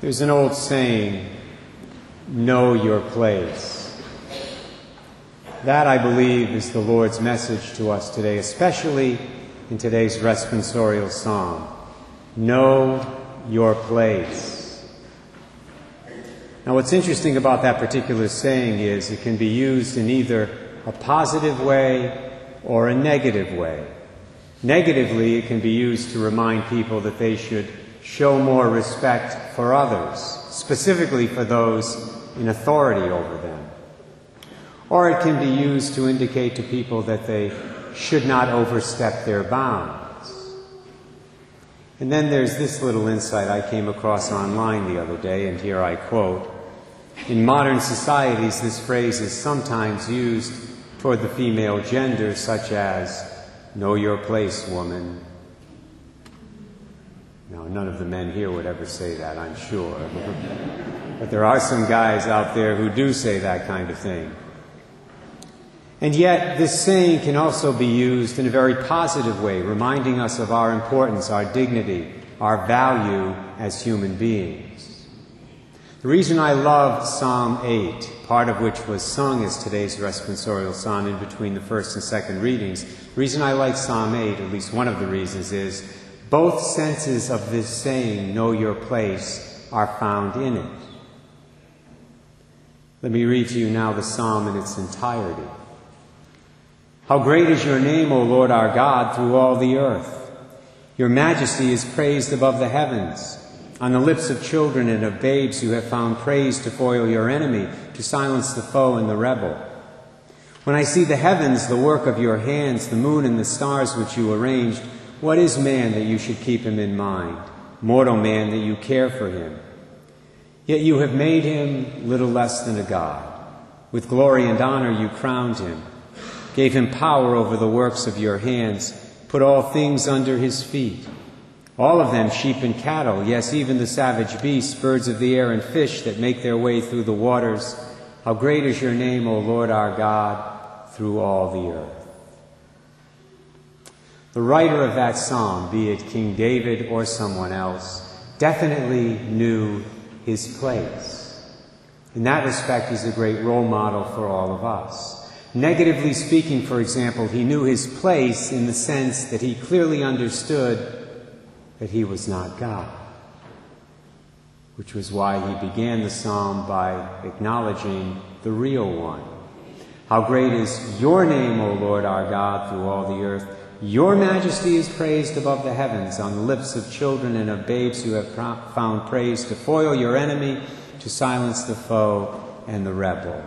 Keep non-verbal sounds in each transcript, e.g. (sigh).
There's an old saying, know your place. That, I believe, is the Lord's message to us today, especially in today's responsorial psalm. Know your place. Now, what's interesting about that particular saying is it can be used in either a positive way or a negative way. Negatively, it can be used to remind people that they should show more respect for others, specifically for those in authority over them. Or it can be used to indicate to people that they should not overstep their bounds. And then there's this little insight I came across online the other day, and here I quote In modern societies, this phrase is sometimes used toward the female gender, such as, Know your place, woman, now, none of the men here would ever say that, I'm sure. (laughs) but there are some guys out there who do say that kind of thing. And yet, this saying can also be used in a very positive way, reminding us of our importance, our dignity, our value as human beings. The reason I love Psalm 8, part of which was sung as today's responsorial psalm in between the first and second readings, the reason I like Psalm 8, at least one of the reasons, is both senses of this saying, know your place, are found in it. Let me read to you now the psalm in its entirety. How great is your name, O Lord our God, through all the earth. Your majesty is praised above the heavens. On the lips of children and of babes you have found praise to foil your enemy, to silence the foe and the rebel. When I see the heavens, the work of your hands, the moon and the stars which you arranged, what is man that you should keep him in mind? Mortal man that you care for him. Yet you have made him little less than a god. With glory and honor you crowned him, gave him power over the works of your hands, put all things under his feet. All of them sheep and cattle, yes, even the savage beasts, birds of the air, and fish that make their way through the waters. How great is your name, O Lord our God, through all the earth. The writer of that psalm, be it King David or someone else, definitely knew his place. In that respect, he's a great role model for all of us. Negatively speaking, for example, he knew his place in the sense that he clearly understood that he was not God, which was why he began the psalm by acknowledging the real one. How great is your name, O Lord our God, through all the earth. Your majesty is praised above the heavens on the lips of children and of babes who have found praise to foil your enemy, to silence the foe and the rebel.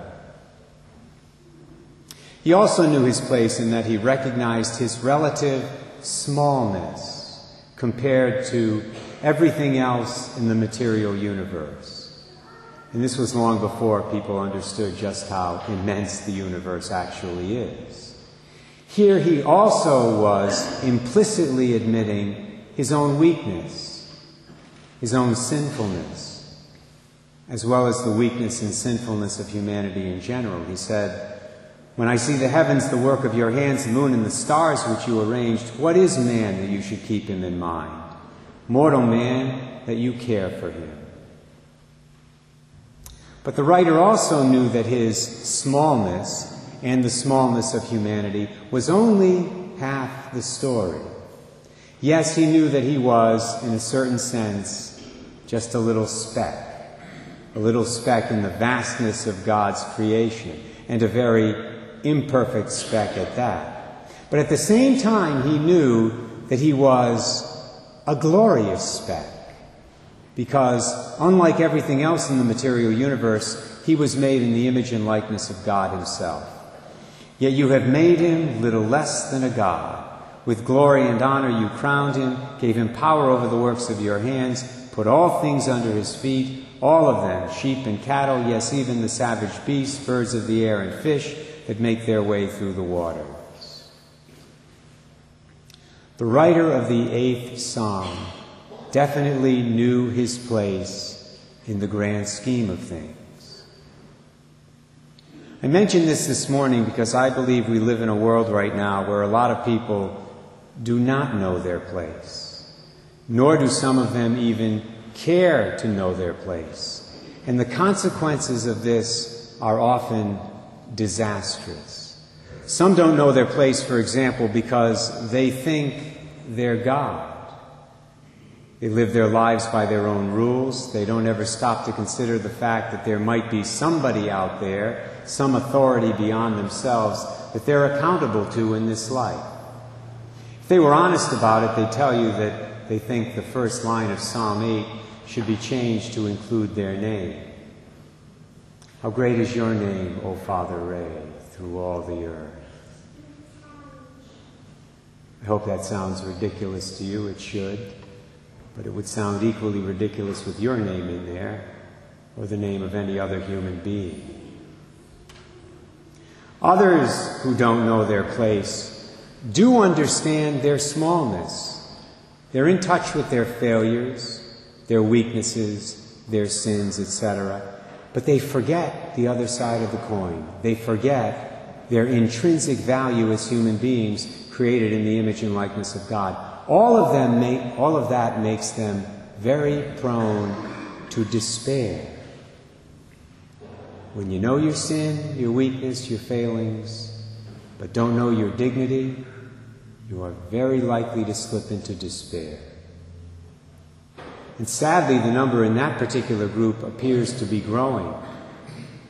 He also knew his place in that he recognized his relative smallness compared to everything else in the material universe. And this was long before people understood just how immense the universe actually is. Here he also was implicitly admitting his own weakness, his own sinfulness, as well as the weakness and sinfulness of humanity in general. He said, When I see the heavens, the work of your hands, the moon and the stars which you arranged, what is man that you should keep him in mind? Mortal man, that you care for him. But the writer also knew that his smallness and the smallness of humanity was only half the story. Yes, he knew that he was, in a certain sense, just a little speck, a little speck in the vastness of God's creation, and a very imperfect speck at that. But at the same time, he knew that he was a glorious speck, because unlike everything else in the material universe, he was made in the image and likeness of God himself. Yet you have made him little less than a God. With glory and honor you crowned him, gave him power over the works of your hands, put all things under his feet, all of them, sheep and cattle, yes, even the savage beasts, birds of the air, and fish that make their way through the waters. The writer of the eighth psalm definitely knew his place in the grand scheme of things. I mention this this morning because I believe we live in a world right now where a lot of people do not know their place, nor do some of them even care to know their place. And the consequences of this are often disastrous. Some don't know their place, for example, because they think they're God. They live their lives by their own rules. They don't ever stop to consider the fact that there might be somebody out there, some authority beyond themselves, that they're accountable to in this life. If they were honest about it, they'd tell you that they think the first line of Psalm 8 should be changed to include their name. How great is your name, O Father Ray, through all the earth. I hope that sounds ridiculous to you. It should. But it would sound equally ridiculous with your name in there or the name of any other human being. Others who don't know their place do understand their smallness. They're in touch with their failures, their weaknesses, their sins, etc. But they forget the other side of the coin. They forget their intrinsic value as human beings created in the image and likeness of God. All of them make, all of that makes them very prone to despair. When you know your sin, your weakness, your failings, but don't know your dignity, you are very likely to slip into despair. And sadly, the number in that particular group appears to be growing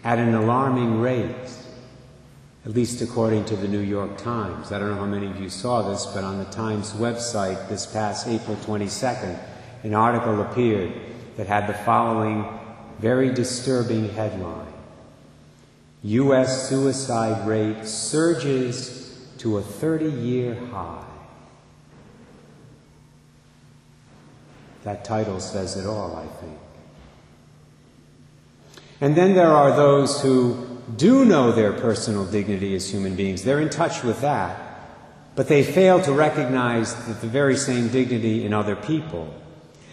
at an alarming rate, at least according to the New York Times. I don't know how many of you saw this, but on the Times website this past April 22nd, an article appeared that had the following very disturbing headline U.S. suicide rate surges to a 30 year high. That title says it all, I think. And then there are those who do know their personal dignity as human beings. They're in touch with that, but they fail to recognize that the very same dignity in other people.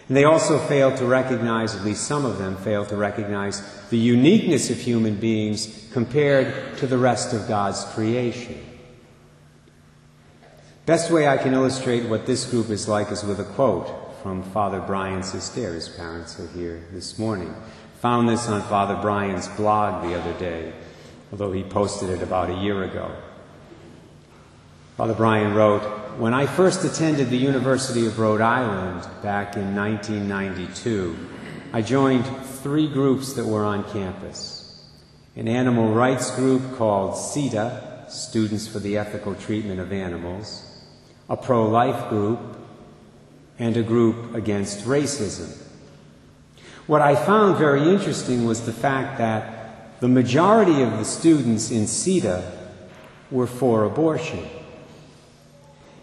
And they also fail to recognize, at least some of them fail to recognize, the uniqueness of human beings compared to the rest of God's creation. Best way I can illustrate what this group is like is with a quote from Father Brian Sistare. His parents are here this morning. Found this on Father Brian's blog the other day, although he posted it about a year ago. Father Brian wrote, When I first attended the University of Rhode Island back in 1992, I joined three groups that were on campus an animal rights group called SETA, Students for the Ethical Treatment of Animals, a pro life group, and a group against racism. What I found very interesting was the fact that the majority of the students in SETA were for abortion.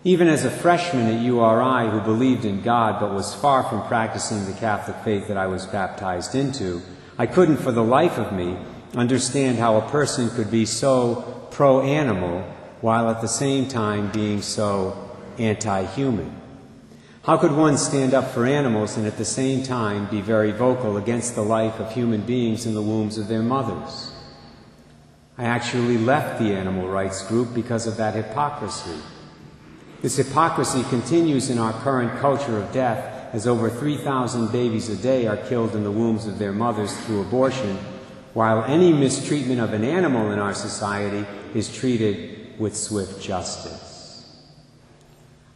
Even as a freshman at URI who believed in God but was far from practicing the Catholic faith that I was baptized into, I couldn't for the life of me understand how a person could be so pro animal while at the same time being so anti human. How could one stand up for animals and at the same time be very vocal against the life of human beings in the wombs of their mothers? I actually left the animal rights group because of that hypocrisy. This hypocrisy continues in our current culture of death as over 3,000 babies a day are killed in the wombs of their mothers through abortion, while any mistreatment of an animal in our society is treated with swift justice.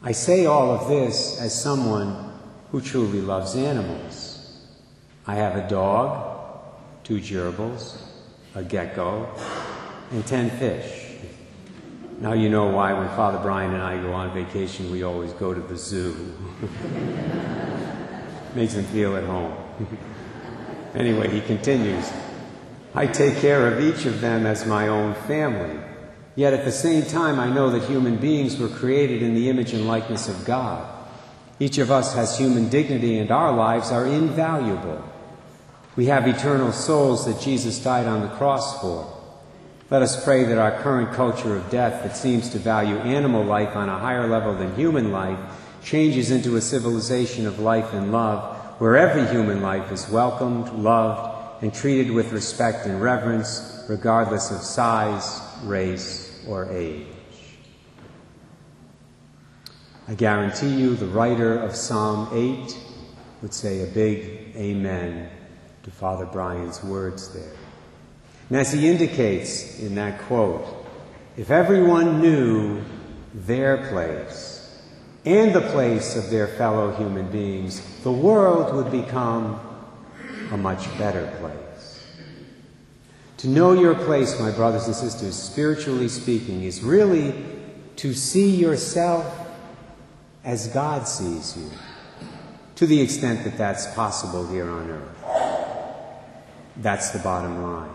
I say all of this as someone who truly loves animals. I have a dog, two gerbils, a gecko, and ten fish. Now you know why when Father Brian and I go on vacation, we always go to the zoo. (laughs) Makes him feel at home. (laughs) anyway, he continues. I take care of each of them as my own family. Yet at the same time, I know that human beings were created in the image and likeness of God. Each of us has human dignity, and our lives are invaluable. We have eternal souls that Jesus died on the cross for. Let us pray that our current culture of death, that seems to value animal life on a higher level than human life, changes into a civilization of life and love, where every human life is welcomed, loved, and treated with respect and reverence, regardless of size, race, or age. I guarantee you the writer of Psalm 8 would say a big amen to Father Brian's words there. And as he indicates in that quote, if everyone knew their place and the place of their fellow human beings, the world would become a much better place. To know your place, my brothers and sisters, spiritually speaking, is really to see yourself as God sees you, to the extent that that's possible here on earth. That's the bottom line.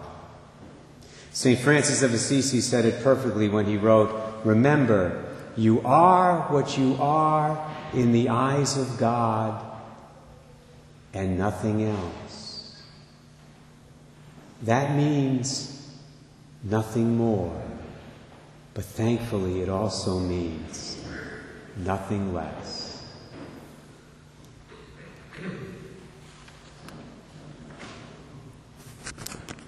St. Francis of Assisi said it perfectly when he wrote, Remember, you are what you are in the eyes of God and nothing else. That means nothing more. But thankfully, it also means nothing less.